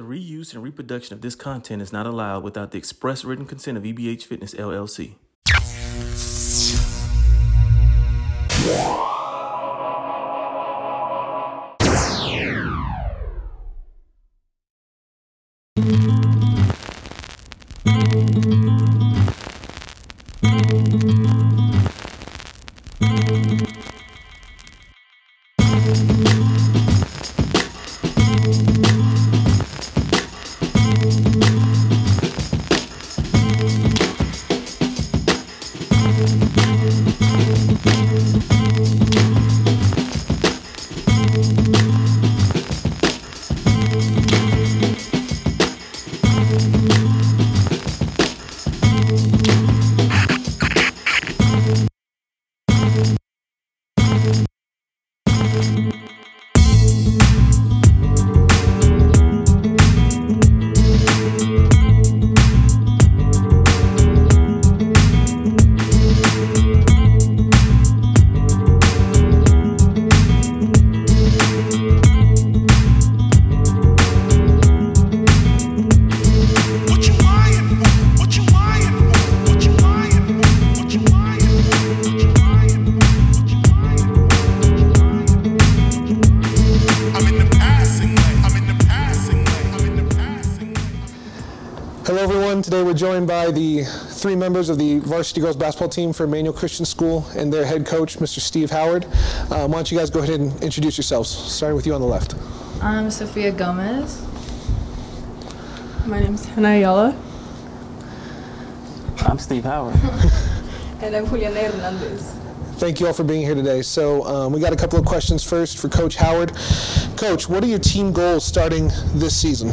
The reuse and reproduction of this content is not allowed without the express written consent of EBH Fitness LLC. What Hello. Today we're joined by the three members of the varsity girls basketball team for Emmanuel Christian School and their head coach, Mr. Steve Howard. Um, why don't you guys go ahead and introduce yourselves, starting with you on the left. I'm Sophia Gomez. My name's Hannah Ayala. I'm Steve Howard. And I'm Juliana Hernandez. Thank you all for being here today. So um, we got a couple of questions first for Coach Howard. Coach, what are your team goals starting this season?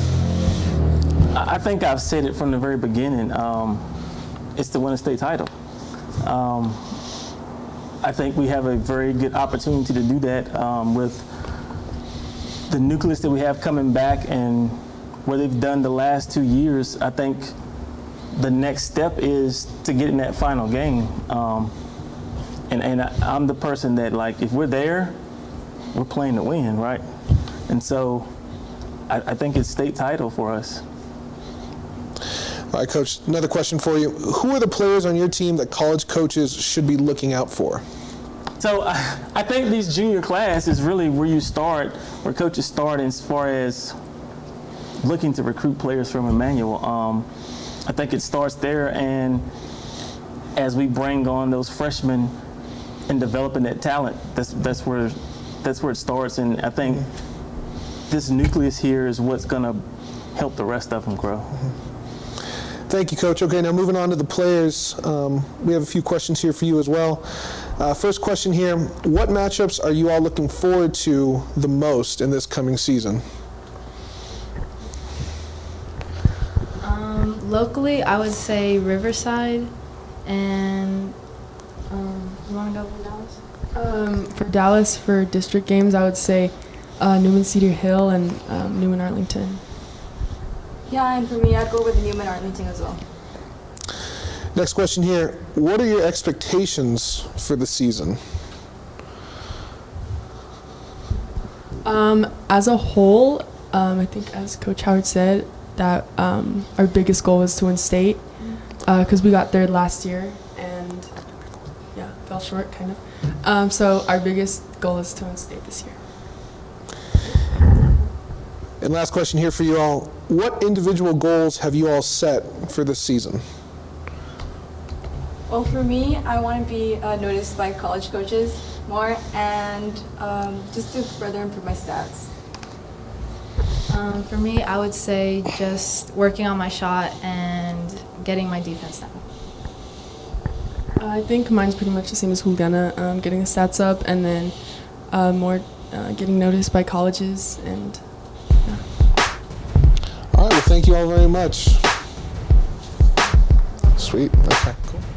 I think I've said it from the very beginning. Um, it's to win a state title. Um, I think we have a very good opportunity to do that um, with the nucleus that we have coming back and what they've done the last two years. I think the next step is to get in that final game. Um, and and I, I'm the person that, like, if we're there, we're playing to win, right? And so I, I think it's state title for us. All right, Coach, another question for you. Who are the players on your team that college coaches should be looking out for? So I, I think these junior class is really where you start, where coaches start as far as looking to recruit players from Emmanuel. Um, I think it starts there, and as we bring on those freshmen and developing that talent, that's that's where that's where it starts. And I think this nucleus here is what's going to help the rest of them grow. Thank you, Coach. Okay, now moving on to the players, um, we have a few questions here for you as well. Uh, first question here What matchups are you all looking forward to the most in this coming season? Um, locally, I would say Riverside, and um, you want to go for Dallas? Um, for Dallas, for district games, I would say uh, Newman Cedar Hill and um, Newman Arlington. Yeah, and for me, I'd go with the Newman Arlington as well. Next question here What are your expectations for the season? Um, as a whole, um, I think as Coach Howard said, that um, our biggest goal was to win state because we got third last year and yeah, fell short kind of. Um, so our biggest goal is to win state this year. And last question here for you all What individual goals have you all set for this season? Well, for me, I want to be uh, noticed by college coaches more and um, just to further improve my stats. Um, for me, I would say just working on my shot and getting my defense down. I think mine's pretty much the same as Juliana, um, getting the stats up and then uh, more uh, getting noticed by colleges and All right, well, thank you all very much. Sweet. Okay, cool.